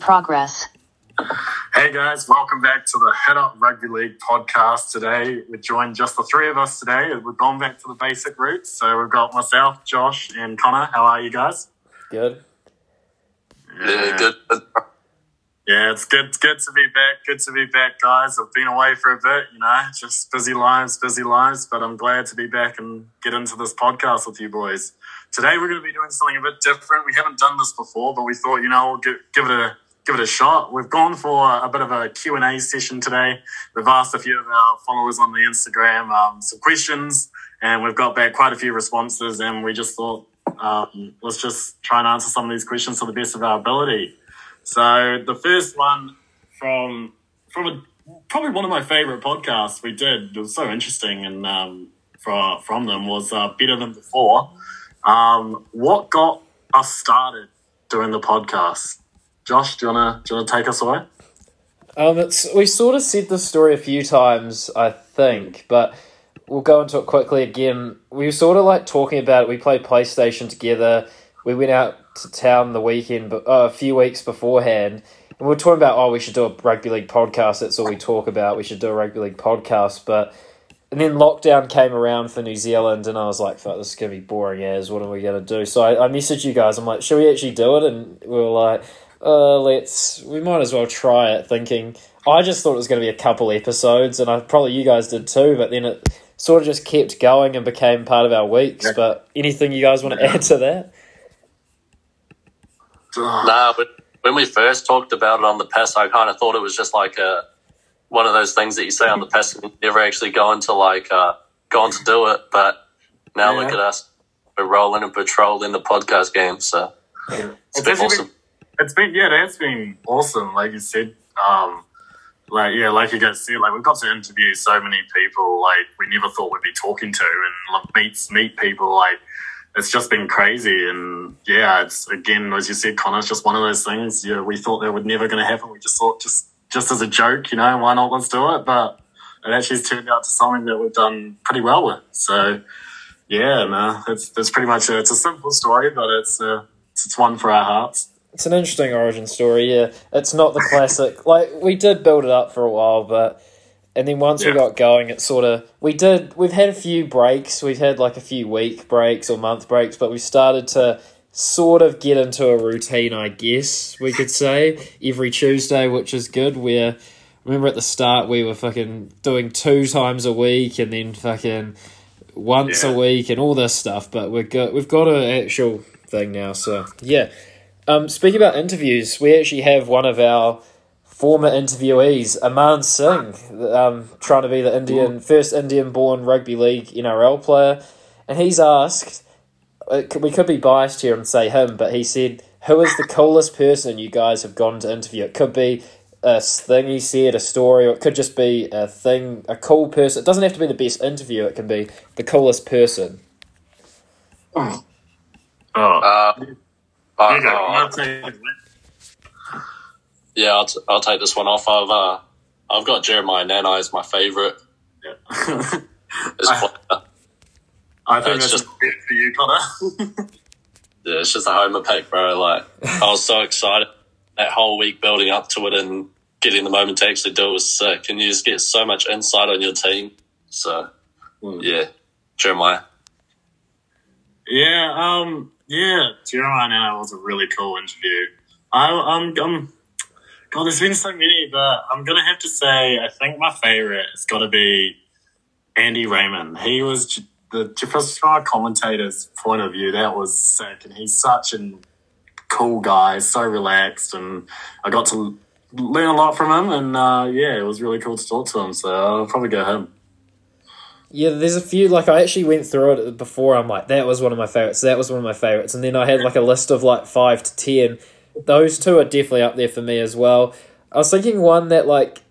progress. Hey guys, welcome back to the Head Up Rugby League podcast. Today we're joined just the three of us today. We've gone back to the basic roots. So we've got myself, Josh, and Connor. How are you guys? Good. Yeah, good. Yeah, it's good. It's good to be back. Good to be back, guys. I've been away for a bit, you know, just busy lives, busy lives. But I'm glad to be back and get into this podcast with you boys. Today we're going to be doing something a bit different. We haven't done this before, but we thought, you know, we'll give, give it a give it a shot. We've gone for a bit of a Q&A session today. We've asked a few of our followers on the Instagram um, some questions, and we've got back quite a few responses. And we just thought, um, let's just try and answer some of these questions to the best of our ability. So the first one from from a, probably one of my favorite podcasts we did. It was so interesting, and um, from from them was uh, better than before. Um, what got us started doing the podcast? Josh, do you wanna do you wanna take us away? Um, it's we sort of said this story a few times, I think, but we'll go into it quickly again. We were sort of like talking about it. We played PlayStation together. We went out to town the weekend, but uh, a few weeks beforehand, and we were talking about oh, we should do a rugby league podcast. That's all we talk about. We should do a rugby league podcast, but and then lockdown came around for New Zealand, and I was like, "Fuck, this is gonna be boring as. What are we gonna do?" So I, I messaged you guys. I'm like, "Should we actually do it?" And we were like, "Uh, let's. We might as well try it." Thinking, I just thought it was gonna be a couple episodes, and I probably you guys did too. But then it sort of just kept going and became part of our weeks. Yeah. But anything you guys want to add to that? Ugh. Nah, but when we first talked about it on the pass, I kind of thought it was just like a one of those things that you say on the pass and you never actually go into like uh, going to do it. But now look at us, we're rolling and patrolling the podcast game. So it's It's been awesome. been, it's been yeah, that's been awesome. Like you said, um, like yeah, like you guys said, like we've got to interview so many people like we never thought we'd be talking to, and like, meet meet people like it's just been crazy. And yeah, it's again as you said, Connor, it's just one of those things. Yeah, we thought that would never going to happen. We just thought just just as a joke, you know, why not? Let's do it. But it actually turned out to something that we've done pretty well with. So yeah, no, it's that's pretty much it. It's a simple story, but it's uh, it's, it's one for our hearts. It's an interesting origin story. Yeah, it's not the classic. like we did build it up for a while, but and then once we got going, it sort of we did. We've had a few breaks. We've had like a few week breaks or month breaks, but we started to sort of get into a routine. I guess we could say every Tuesday, which is good. Where remember at the start we were fucking doing two times a week, and then fucking once Yeah. a week and all this stuff. But we've got we've got an actual thing now. So yeah. Um, speaking about interviews, we actually have one of our former interviewees, Aman Singh, um, trying to be the Indian first Indian-born rugby league NRL player, and he's asked. It could, we could be biased here and say him, but he said, "Who is the coolest person you guys have gone to interview?" It could be a thing he said, a story, or it could just be a thing, a cool person. It doesn't have to be the best interview. It can be the coolest person. Oh, Uh, uh, you I'll it. yeah, I'll, t- I'll take this one off. I've uh, I've got Jeremiah Nanai as my favorite. Yeah. I- I think It's that's just- for you, Connor. Yeah, it's just a homer pick, bro. Like I was so excited that whole week building up to it and getting the moment to actually do it was sick, and you just get so much insight on your team. So Hmm. yeah, Jeremiah. yeah, um, yeah. Jeremiah Nanai was a really cool interview. I, I'm, I'm, God, there's been so many, but I'm gonna have to say, I think my favorite has got to be Andy Raymond. He was the a commentator's point of view, that was sick, and he's such a cool guy, so relaxed, and I got to learn a lot from him, and uh, yeah, it was really cool to talk to him. So I'll probably go him. Yeah, there's a few like I actually went through it before. I'm like, that was one of my favorites. That was one of my favorites, and then I had like a list of like five to ten. Those two are definitely up there for me as well. I was thinking one that like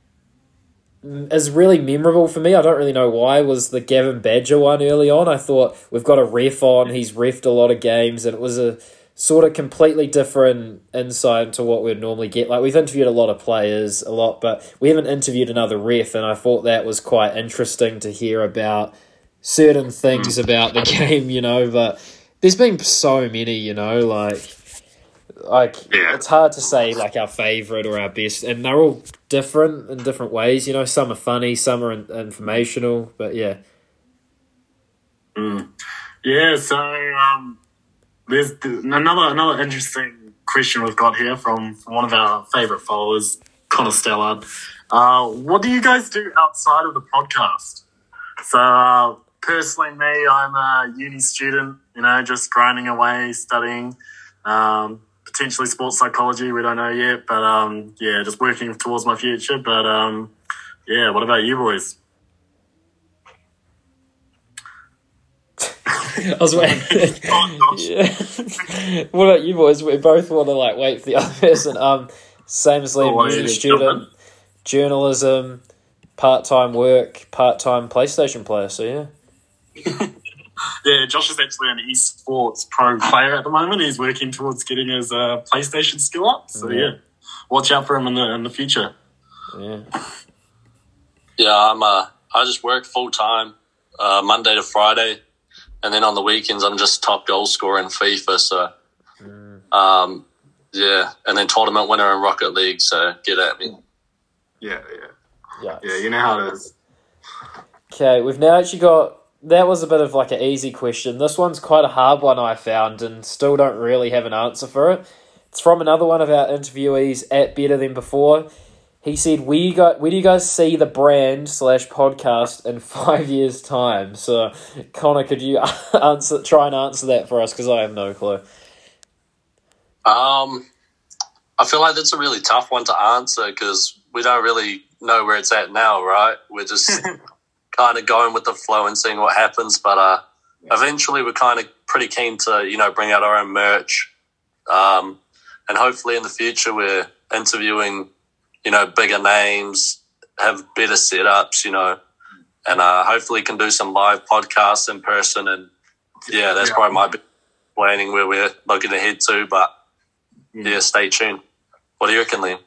mm, is really memorable for me. I don't really know why. Was the Gavin Badger one early on? I thought we've got a ref on. He's refed a lot of games, and it was a sort of completely different insight into what we'd normally get. Like we've interviewed a lot of players, a lot, but we haven't interviewed another ref, and I thought that was quite interesting to hear about certain things about the game, you know. But there's been so many, you know, like like Yeah. it's hard to say like our favorite or our best, and they're all different in different ways. You know, some are funny, some are in- informational, but yeah. Yeah, so um, there's another another interesting question we've got here from, one of our favorite followers, Connor Stellard. Uh, what do you guys do outside of the podcast? So uh, personally, me, I'm a uni student. You know, just grinding away, studying. Um, potentially sports psychology. We don't know yet, but um, yeah, just working towards my future. But um, yeah, what about you boys? I was waiting. yeah. what about you boys? We both want to like wait for the other person. Um, same as Liam, Oh, music yeah, student, journalism, part time work, part time PlayStation player. So yeah. Yeah, Josh is actually an esports pro player at the moment. He's working towards getting his uh, PlayStation skill up. So Yeah. yeah, watch out for him in the in the future. Yeah. Yeah, I'm. Uh, I just work full time, uh, Monday to Friday, and then on the weekends I'm just top goal scorer in FIFA. So, um, yeah, and then tournament winner in Rocket League. So get at me. Yeah, yeah, Yeah. yeah. You know how it is. Okay, we've now actually got. That was a bit of like an easy question. This one's quite a hard one I found, and still don't really have an answer for it. It's from another one of our interviewees at Better Than Before. He said, "Where you got? Where do you guys see the brand slash podcast in five years' time?" So, Connor, could you answer? Try and answer that for us because I have no clue. Um, I feel like that's a really tough one to answer because we don't really know where it's at now, right? We're just kind of going with the flow and seeing what happens. But uh, eventually, we're kind of pretty keen to, you know, bring out our own merch. Um, and hopefully, in the future, we're interviewing, you know, bigger names, have better setups, you know, and uh, hopefully can do some live podcasts in person. And yeah, that's Yeah. probably my planning where we're looking ahead to. But yeah, stay tuned. What do you reckon, Liam?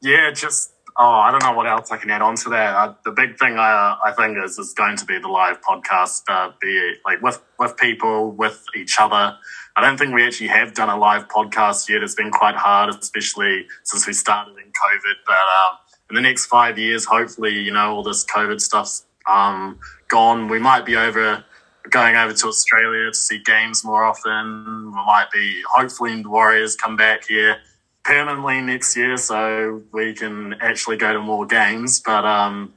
Yeah, just oh, I don't know what else I can add on to that. Uh, the big thing I I think is is going to be the live podcast, uh, be it like with with people, with each other. I don't think we actually have done a live podcast yet. It's been quite hard, especially since we started in COVID. But um, in the next five years, hopefully, you know, all this COVID stuff's um, gone. We might be over going over to Australia to see games more often. We might be hopefully the Warriors come back here permanently next year, so we can actually go to more games. But um,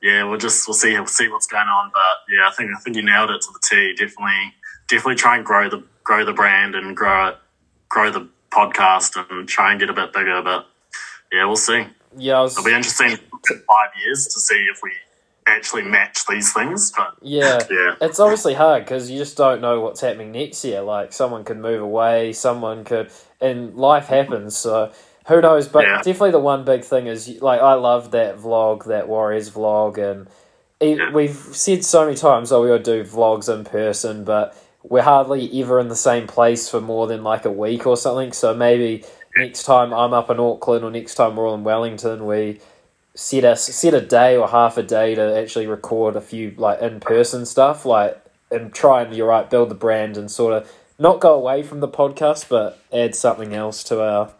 yeah, we'll just we'll see we'll see what's going on. But yeah, I think I think you nailed it to the T. Definitely, definitely try and grow the grow the brand and grow it, grow the podcast and try and get a bit bigger. But yeah, we'll see. Yeah, was. It'll be interesting in five years to see if we actually match these things. But Yeah, yeah, it's obviously hard because you just don't know what's happening next year. Like someone could move away, someone could, and life happens. So who knows? But Yeah. definitely the one big thing is like I love that vlog, that Warriors vlog, and it, Yeah. we've said so many times, oh, we would do vlogs in person, but we're hardly ever in the same place for more than like a week or something. So maybe next time I'm up in Auckland or next time we're all in Wellington, we set a set a day or half a day to actually record a few like in person stuff, like and try and you're right, build the brand and sort of not go away from the podcast, but add something else to our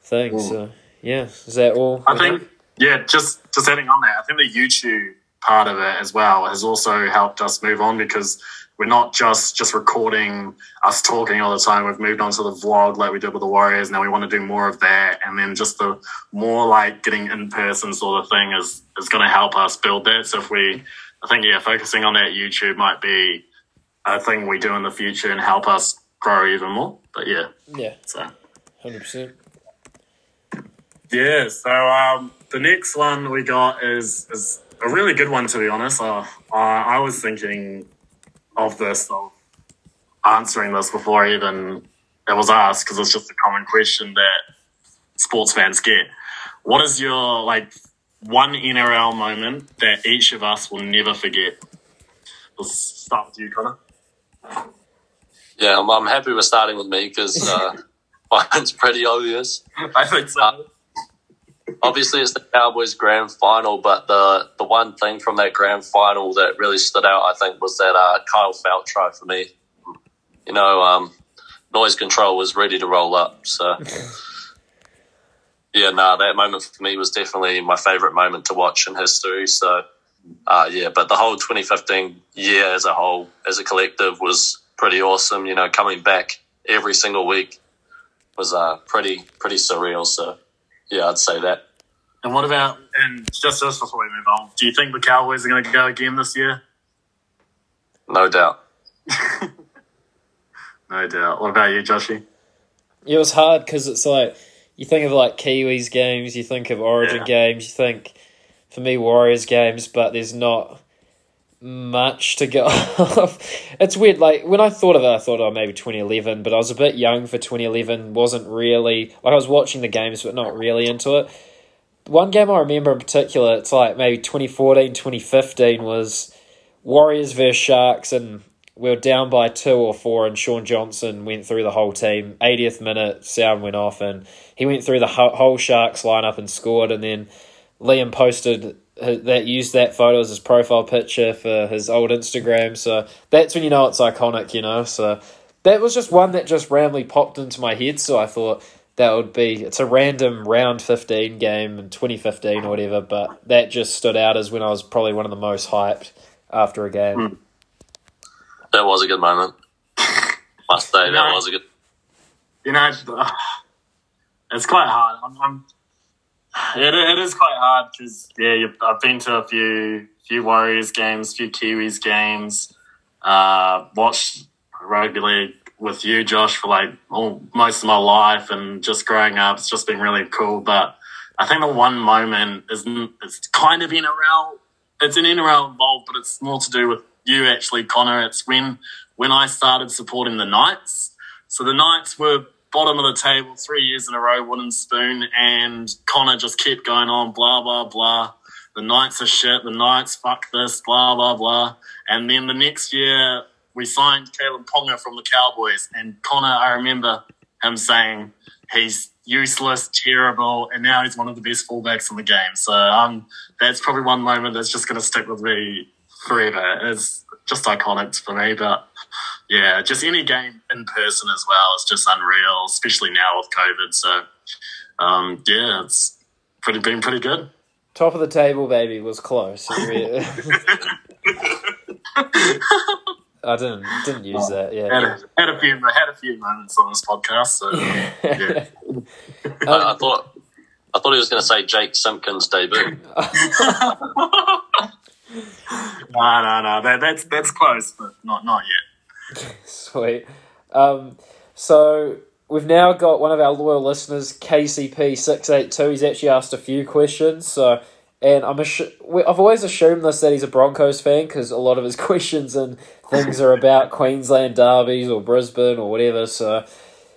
thing. So yeah, is that all? I think yeah, just just adding on that, I think the YouTube part of it as well has also helped us move on because we're not just just recording us talking all the time. We've moved on to the vlog like we did with the Warriors. Now we want to do more of that, and then just the more like getting in person sort of thing is is going to help us build that. So if we, I think yeah, focusing on that YouTube might be a thing we do in the future and help us grow even more. But yeah, yeah, so. hundred percent. Yeah, so um, the next one we got is is a really good one to be honest. Uh, I was thinking of this, of answering this before even it was asked because it's just a common question that sports fans get. What is your like one NRL moment that each of us will never forget? Let's start with you, Connor. Yeah, I'm, I'm happy we're starting with me because uh, mine's pretty obvious. I think so. Uh, Obviously, it's the Cowboys grand final, but the the one thing from that grand final that really stood out, I think, was that uh, Kyle Feldt try for me. You know, um, noise control was ready to roll up. So, yeah, no, nah, that moment for me was definitely my favorite moment to watch in history. So, uh, yeah, but the whole 2015 year as a whole, as a collective, was pretty awesome. You know, coming back every single week was uh, pretty pretty surreal. So, yeah, I'd say that. And what about and just just before we move on, do you think the Cowboys are going to go again this year? No doubt. no doubt. What about you, Joshy? It was hard because it's like you think of like Kiwis games, you think of Origin yeah. games, you think for me Warriors games, but there's not much to go off. it's weird. Like when I thought of it, I thought, oh, maybe 2011, but I was a bit young for 2011. wasn't really like I was watching the games, but not really into it. One game I remember in particular, it's like maybe 2014, 2015 was Warriors versus Sharks, and we were down by two or four, and Shaun Johnson went through the whole team. 80th minute, sound went off, and he went through the whole Sharks lineup and scored. And then Liam posted that used that photo as his profile picture for his old Instagram. So that's when you know it's iconic, you know. So that was just one that just randomly popped into my head. So I thought that would be it's a random round 15 game in 2015 or whatever, but that just stood out as when I was probably one of the most hyped after a game. Mm. That was a good moment. Must say, that know, was a good. You know, it's quite hard. I'm, I'm it, it is quite hard because yeah, I've been to a few few Warriors games, few Kiwis games. Uh, watched rugby league with you, Josh, for like all, most of my life, and just growing up, it's just been really cool. But I think the one moment is it's kind of NRL. It's an NRL involved, but it's more to do with you actually, Connor. It's when when I started supporting the Knights. So the Knights were bottom of the table three years in a row, wooden spoon, and Connor just kept going on, blah, blah, blah. The Knights are shit, the Knights, fuck this, blah, blah, blah. And then the next year, we signed Kalyn Ponga from the Cowboys, and Connor, I remember him saying he's useless, terrible, and now he's one of the best fullbacks in the game. So um, that's probably one moment that's just going to stick with me forever. It's just iconic for me, but yeah, just any game in person as well is just unreal, especially now with COVID. So, um, yeah, it's pretty been pretty good. Top of the table, baby, was close. I didn't didn't use oh, that. Yeah, had a, had a, few had a few moments on this podcast. So yeah, um, I thought I thought he was going to say Jake Simpkins' debut. no, no, no. That, that's that's close, but not not yet. Sweet. Um, so we've now got one of our loyal listeners, KCP six eight two. He's actually asked a few questions. So, and I'm assu- I've always assumed this that he's a Broncos fan because a lot of his questions and things are about Queensland derbies or Brisbane or whatever. So,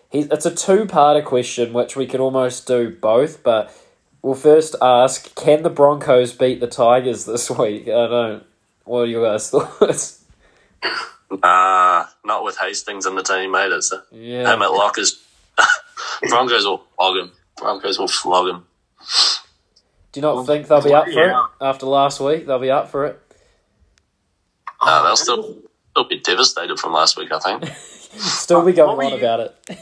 he, it's a two parter question, which we can almost do both. But we'll first ask: Can the Broncos beat the Tigers this week? I don't. What are your guys' thoughts? Nah, not with Hastings in the team, mate. It's a, yeah. him at lockers. Broncos will flog him. Broncos will flog him. Do you not well, think they'll be up for yeah. it after last week? They'll be up for it. Uh, they'll still still be devastated from last week. I think. still be going on you, about it.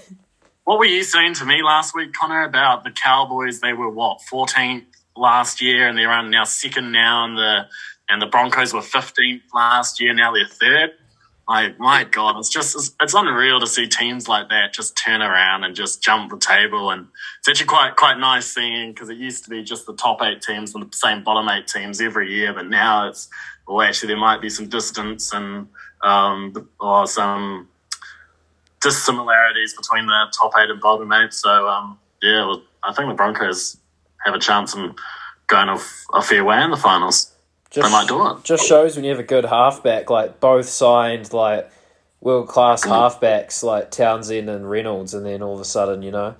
what were you saying to me last week, Connor, about the Cowboys? They were what 14th last year, and they're on now second now, and the and the Broncos were 15th last year. Now they're third. Like my God, it's just it's, it's, unreal to see teams like that just turn around and just jump the table, and it's actually quite quite nice seeing because it used to be just the top eight teams and the same bottom eight teams every year, but now it's well actually there might be some distance and um, or some dissimilarities between the top eight and bottom eight. So um, yeah, well, I think the Broncos have a chance in going off a fair way in the finals. Just, they might do it. Just shows when you have a good halfback, like both signed like world class halfbacks like Townsend and Reynolds, and then all of a sudden, you know,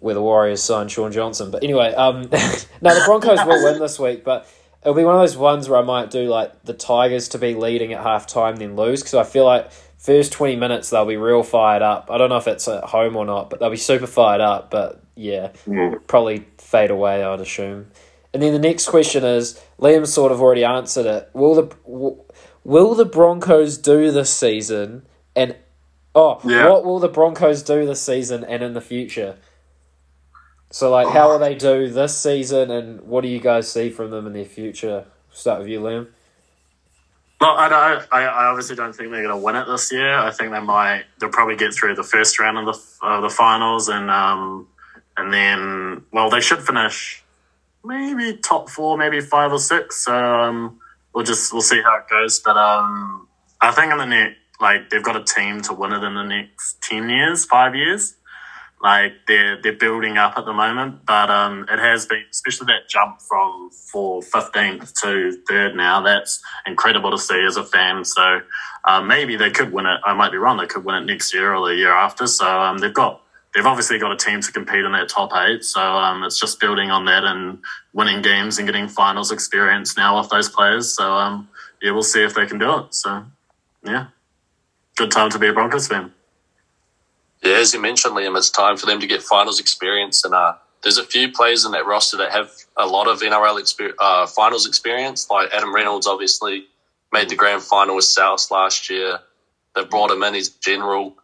where the Warriors signed Shaun Johnson. But anyway, um, now the Broncos will win this week, but it'll be one of those ones where I might do like the Tigers to be leading at half time, then lose because I feel like first 20 minutes they'll be real fired up. I don't know if it's at home or not, but they'll be super fired up. But yeah, mm. probably fade away, I'd assume. And then the next question is Liam sort of already answered it. Will the will the Broncos do this season? And Oh, Yeah. what will the Broncos do this season and in the future? So, like, how will they do this season, and what do you guys see from them in their future? Start with you, Liam. Well, I, don't, I, I obviously don't think they're going to win it this year. I think they might. They'll probably get through the first round of the uh, the finals, and um, and then well, they should finish maybe top four, maybe five or six. Um, we'll just we'll see how it goes. But um, I think in the next, like they've got a team to win it in the next ten years, five years. Like they're they're building up at the moment, but um, it has been especially that jump from for fifteenth to third now. That's incredible to see as a fan. So uh, maybe they could win it. I might be wrong. They could win it next year or the year after. So um, they've got they've obviously got a team to compete in that top eight. So um, it's just building on that and winning games and getting finals experience now off those players. So um, yeah, we'll see if they can do it. So yeah, good time to be a Broncos fan. Yeah, as you mentioned, Liam, it's time for them to get finals experience, and uh, there's a few players in that roster that have a lot of NRL exper- uh, finals experience. Like Adam Reynolds, obviously made the grand final with South last year. They brought him in; he's general,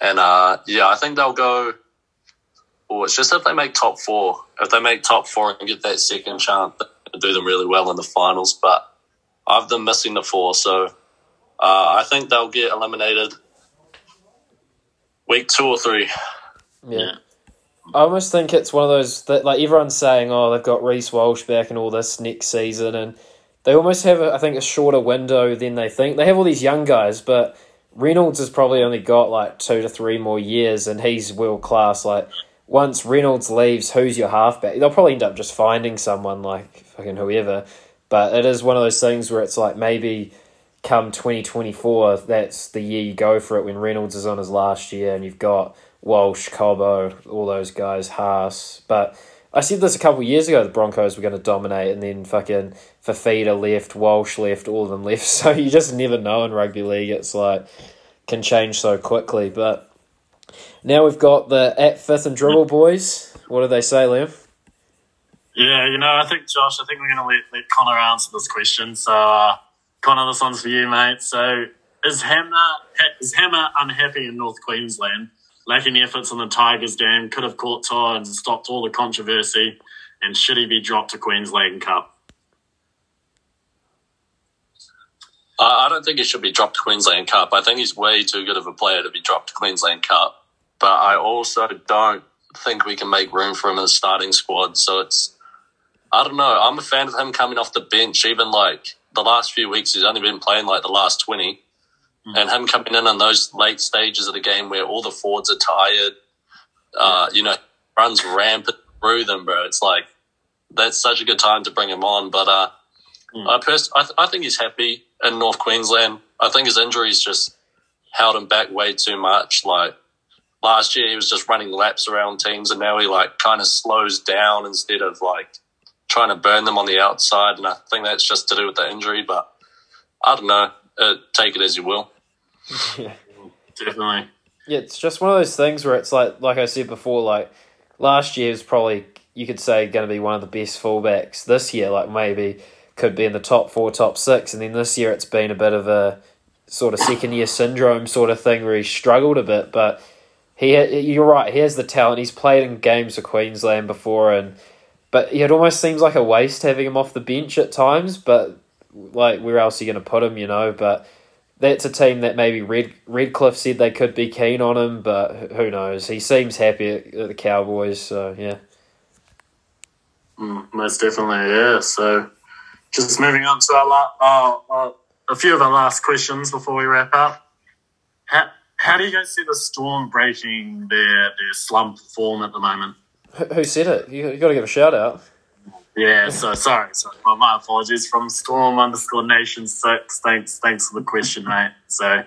and uh, yeah, I think they'll go. Well, it's just if they make top four. If they make top four and get that second chance, to do them really well in the finals. But I've them missing the four, so uh, I think they'll get eliminated week two or three. Yeah. I almost think it's one of those that like everyone's saying, oh, they've got Reece Walsh back and all this next season, and they almost have, a, I think, a shorter window than they think. They have all these young guys, but Reynolds has probably only got like two to three more years, and he's world class. Like once Reynolds leaves, who's your halfback? They'll probably end up just finding someone like fucking whoever. But it is one of those things where it's like maybe come 2024, that's the year you go for it when Reynolds is on his last year and you've got Walsh, Cobbo, all those guys, Haas. But I said this a couple years ago the Broncos were going to dominate and then fucking Fifita left, Walsh left, all of them left. So you just never know in rugby league. It's like can change so quickly. But now we've got the at fifth and dribble boys. What do they say, Liam? Yeah, you know, I think Josh, I think we're going to let, let Connor answer this question. So, uh, Connor, this one's for you, mate. So, is Hammer is Hammer unhappy in North Queensland? Lacking efforts in the Tigers game, could have caught Toa and stopped all the controversy, and should he be dropped to Queensland Cup? I I don't think he should be dropped to Queensland Cup. I think he's way too good of a player to be dropped to Queensland Cup. But I also don't think we can make room for him in the starting squad. So it's, I don't know. I'm a fan of him coming off the bench. Even like the last few weeks, he's only been playing like the last 20. And him coming in on those late stages of the game where all the forwards are tired, uh, you know, runs rampant through them, bro. It's like, that's such a good time to bring him on. But uh, I, pers- I, th- I think he's happy in North Queensland. I think his injuries just held him back way too much. Like last year, he was just running laps around teams, and now he like kind of slows down instead of like trying to burn them on the outside. And I think that's just to do with the injury. But I don't know. Uh, take it as you will. Yeah. Definitely. Yeah, it's just one of those things where it's like, like I said before, like last year was probably you could say going to be one of the best fullbacks. This year, like maybe could be in the top four, top six, and then this year it's been a bit of a sort of second year syndrome sort of thing where he struggled a bit. But he, you're right, he has the talent. He's played in games for Queensland before, and but it almost seems like a waste having him off the bench at times. But like, where else are you going to put him? You know, but that's a team that maybe Red Redcliffe said they could be keen on him, but who knows? He seems happy at, at the Cowboys, so yeah. Mm, most definitely, yeah. So, just moving on to our la- uh, uh, a few of our last questions before we wrap up. How, how do you guys see the Storm breaking their, their slump form at the moment? Who, who said it? You, you got to give a shout out. Yeah, so sorry, sorry. My, my apologies from Storm underscore Nation Six. Thanks, thanks for the question, mate. So,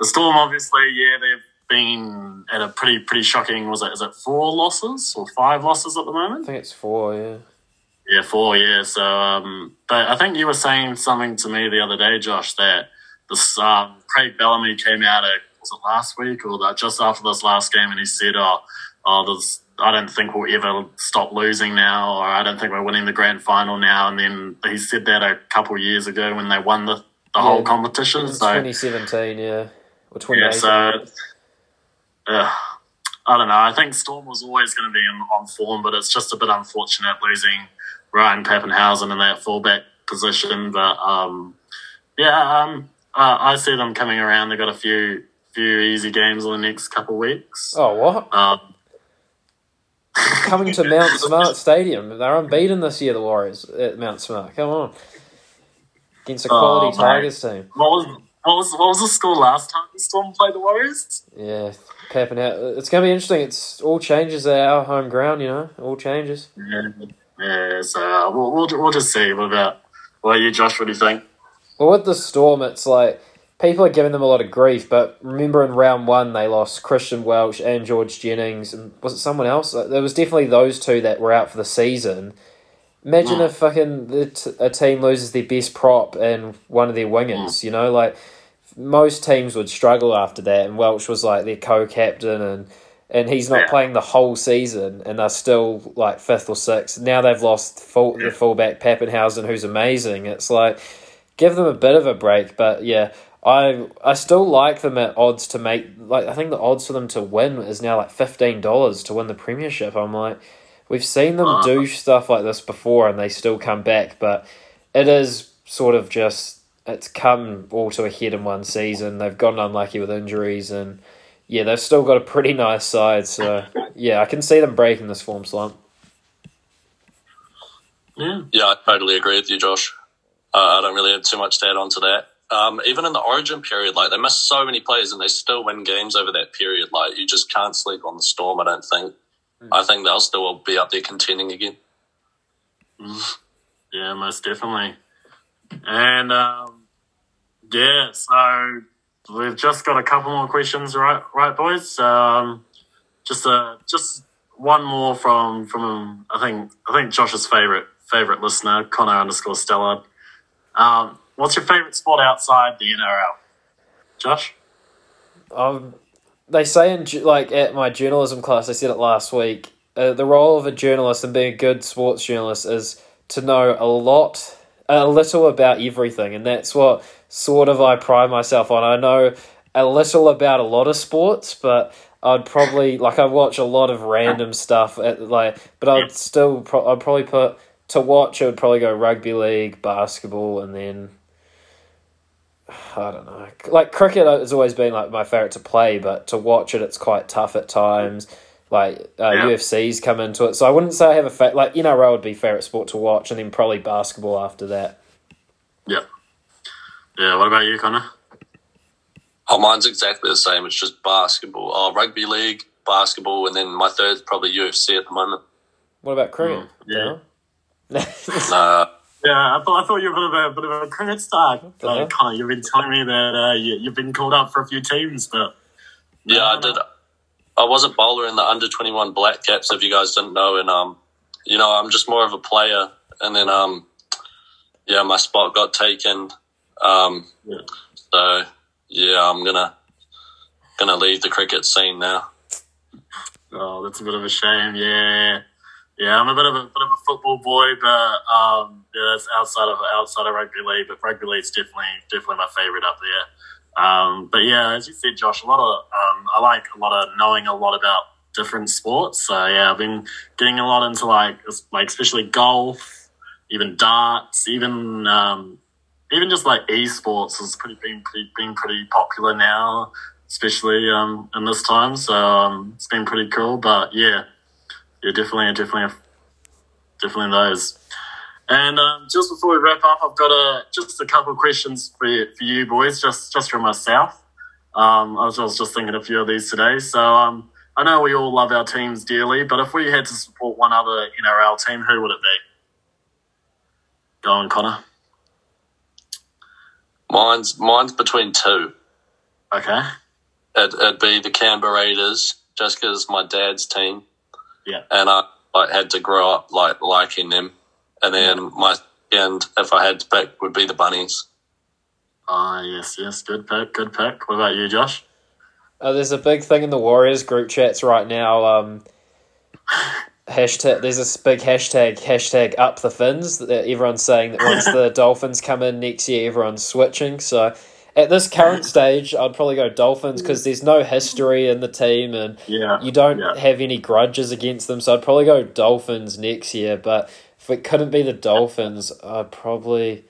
the Storm, obviously, yeah, they've been at a pretty, pretty shocking. Was it? Is it four losses or five losses at the moment? I think it's four, yeah. Yeah, four. Yeah. So, um, but I think you were saying something to me the other day, Josh, that this um, Craig Bellamy came out. At, was it last week or that just after this last game, and he said, "Oh, oh, there's." I don't think we'll ever stop losing now, or I don't think we're winning the grand final now. And then he said that a couple of years ago when they won the, the whole competition. So 2017, yeah. Or yeah, so uh, I don't know. I think Storm was always going to be in, on form, but it's just a bit unfortunate losing Ryan Papenhuyzen in that fullback position. But um, yeah, um, uh, I see them coming around. They've got a few few easy games in the next couple of weeks. Oh, what? Um, Coming to Mount Smart Stadium. They're unbeaten this year, the Warriors at Mount Smart. Come on. Against a quality Oh. Tigers team. what was what was what was the score last time the Storm played the Warriors? Yeah, Pep out. It's going to be interesting. It's all changes at our home ground, you know. All changes. Yeah, yeah. So uh, we'll, we'll we'll just see. What about what about you, Josh? What do you think? Well, with the Storm, it's like people are giving them a lot of grief. But remember, in round one, they lost Christian Welch and George Jennings, and was it someone else? There was definitely those two that were out for the season. Imagine Mm. if fucking the t- a team loses their best prop and one of their wingers. You know, like most teams would struggle after that. And Welch was like their co-captain, and and he's not Yeah. playing the whole season, and they're still like fifth or sixth. Now they've lost full, the fullback Papenhuyzen, who's amazing. It's like give them a bit of a break, but yeah. I I still like them at odds to make like I think the odds for them to win is now like fifteen dollars to win the premiership. I'm like, we've seen them do stuff like this before and they still come back, but it is sort of just it's come all to a head in one season. They've gotten unlucky with injuries and yeah, they've still got a pretty nice side. So yeah, I can see them breaking this form slump. Yeah, Yeah, I totally agree with you, Josh. Uh, I don't really have too much to add on to that. Um, even in the Origin period, like they missed so many players and they still win games over that period. Like you just can't sleep on the Storm. I don't think. I think they'll still be up there contending again. yeah, most definitely. And um, yeah, so we've just got a couple more questions, right? Right, boys. Um, just a just one more from from I think I think Josh's favorite favorite listener, Connor underscore Stella. Um, what's your favorite sport outside the NRL? Josh. Um, they say in like at my journalism class, I said it last week. Uh, the role of a journalist and being a good sports journalist is to know a lot, a little about everything, and that's what sort of I pride myself on. I know a little about a lot of sports, but I'd probably like I watch a lot of random stuff at like, but I'd still pro- I'd probably put to watch. It would probably go rugby league, basketball, and then I don't know. Like cricket has always been like my favorite to play, but to watch it, it's quite tough at times. Like uh, Yeah. UFC's come into it, so I wouldn't say I have a fa- like NRL would be favorite sport to watch, and then probably basketball after that. Yeah. Yeah. What about you, Connor? Oh, mine's exactly the same. It's just basketball, oh, rugby league, basketball, and then my third's probably UFC at the moment. What about cricket? Mm, yeah. Dale? Uh, Yeah, I thought I thought you were a bit of a, bit of a cricket star. the Uh, hell? Connor, you've been telling me that uh, you, you've been called up for a few teams, but yeah, No, I did. I was a bowler in the under twenty one Black Caps. If you guys didn't know, and um, you know, I'm just more of a player. And then um, yeah, my spot got taken. Um, Yeah. so yeah, I'm gonna gonna leave the cricket scene now. Oh, that's a bit of a shame. Yeah, yeah. I'm a bit of a bit of a football boy, but um, yeah, that's outside of outside of rugby league. But rugby league's definitely definitely my favorite up there. Um, but yeah, as you said, Josh, a lot of um, I like a lot of knowing a lot about different sports. So yeah, I've been getting a lot into like like especially golf, even darts, even um, even just like esports has pretty been pretty, been pretty popular now especially um, in this time. So um, it's been pretty cool. But yeah, yeah, definitely, definitely, definitely those. And um, just before we wrap up, I've got a just a couple of questions for you, for you boys, just just from myself. Um, I was, I was just thinking a few of these today. So um, I know we all love our teams dearly, but if we had to support one other NRL team, who would it be? Go on, Connor. Mine's mine's between two. Okay. It, it'd be the Canberra Raiders, just because my dad's team. Yeah. And I like, had to grow up like liking them. And then my second, if I had to pick, would be the Bunnies. Ah, yes, yes, good pick, good pick. What about you, Josh? Uh, there's a big thing in the Warriors group chats right now. Um, hashtag. There's this big hashtag. Hashtag up the fins. That everyone's saying that once the Dolphins come in next year, everyone's switching. So at this current stage, I'd probably go Dolphins because there's no history in the team and Yeah. you don't yeah. have any grudges against them. So I'd probably go Dolphins next year. But if it couldn't be the Dolphins, I'd probably.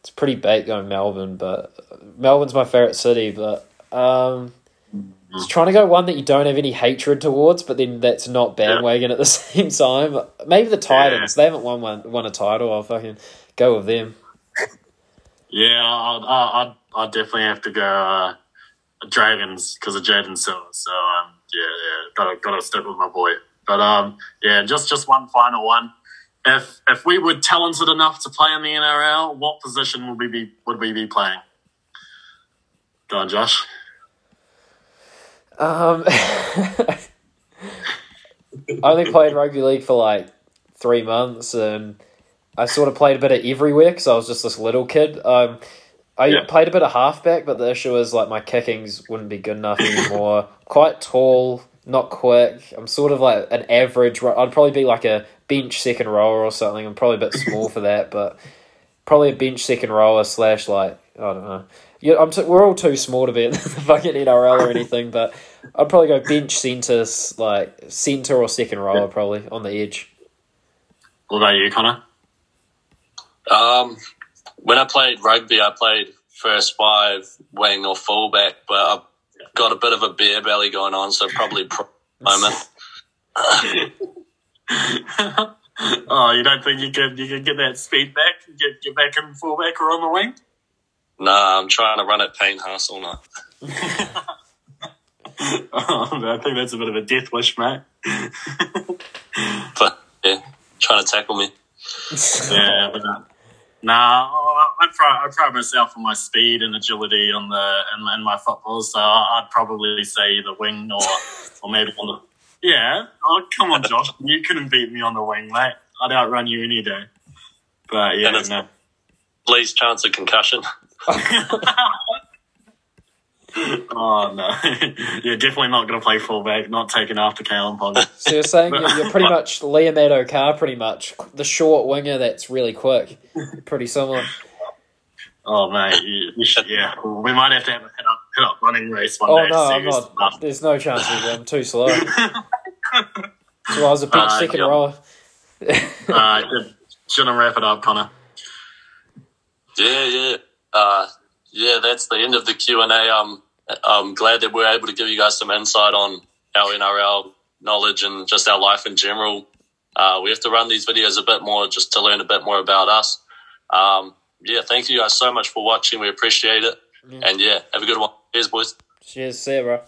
It's pretty bait going Melbourne, but Melbourne's my favorite city. But um, just trying to go one that you don't have any hatred towards, but then that's not bandwagon at the same time. Maybe the Titans. They haven't won one won a title. I'll fucking go with them. Yeah, I'd, I'd definitely have to go uh, Dragons because of Jaden Silver. So um, yeah, yeah, gotta gotta stick with my boy. But um, yeah, just just one final one. If if we were talented enough to play in the NRL, what position would we be would we be playing? Go on, Josh. Um, I only played rugby league for like three months, and I sort of played a bit of everywhere because I was just this little kid. Um, I Yeah. played a bit of halfback, but the issue is like my kickings wouldn't be good enough anymore. Quite tall, not quick. I'm sort of like an average. I'd probably be like a bench second rower or something. I'm probably a bit small for that, but probably a bench second rower slash like I don't know. Yeah, I'm t- we're all too small to be in the fucking NRL or anything, but I'd probably go bench centre, like centre or second rower, probably on the edge. What about you, Connor? Um, when I played rugby, I played first five, wing or fullback, but I've got a bit of a beer belly going on, so probably pro moment. oh, you don't think you could you could get that speed back, and get get back in fullback or on the wing? Nah, I'm trying to run at paint all night. Oh, I think that's a bit of a death wish, mate. But yeah, trying to tackle me. yeah, but uh, nah, I pride, I pride myself on my speed and agility on the in, in my football, so I'd probably say either wing or or maybe on the yeah. Oh, come on, Josh, you couldn't beat me on the wing, mate. I'd outrun you any day. But yeah, And no. Least chance of concussion. oh no, you're definitely not going to play fullback. Not taking after Kalyn Ponga. So you're saying you're, you're pretty much Liam Adokar, pretty much the short winger that's really quick, pretty similar. Oh mate, you, you should, yeah, we might have to have a hit up, hit up running race one Oh day. Oh no, I'm not. fast. There's no chance of I'm too slow. So I was a bench Uh, second yeah. rower. Uh, good. shouldn't wrap it up, Connor. Yeah, yeah, uh, yeah. That's the end of the Q and A. I'm I'm glad that we're able to give you guys some insight on our NRL knowledge and just our life in general. Uh, we have to run these videos a bit more just to learn a bit more about us. Um, yeah, thank you guys so much for watching. We appreciate it. Yeah. And yeah, have a good one. Cheers, boys. Cheers, bro.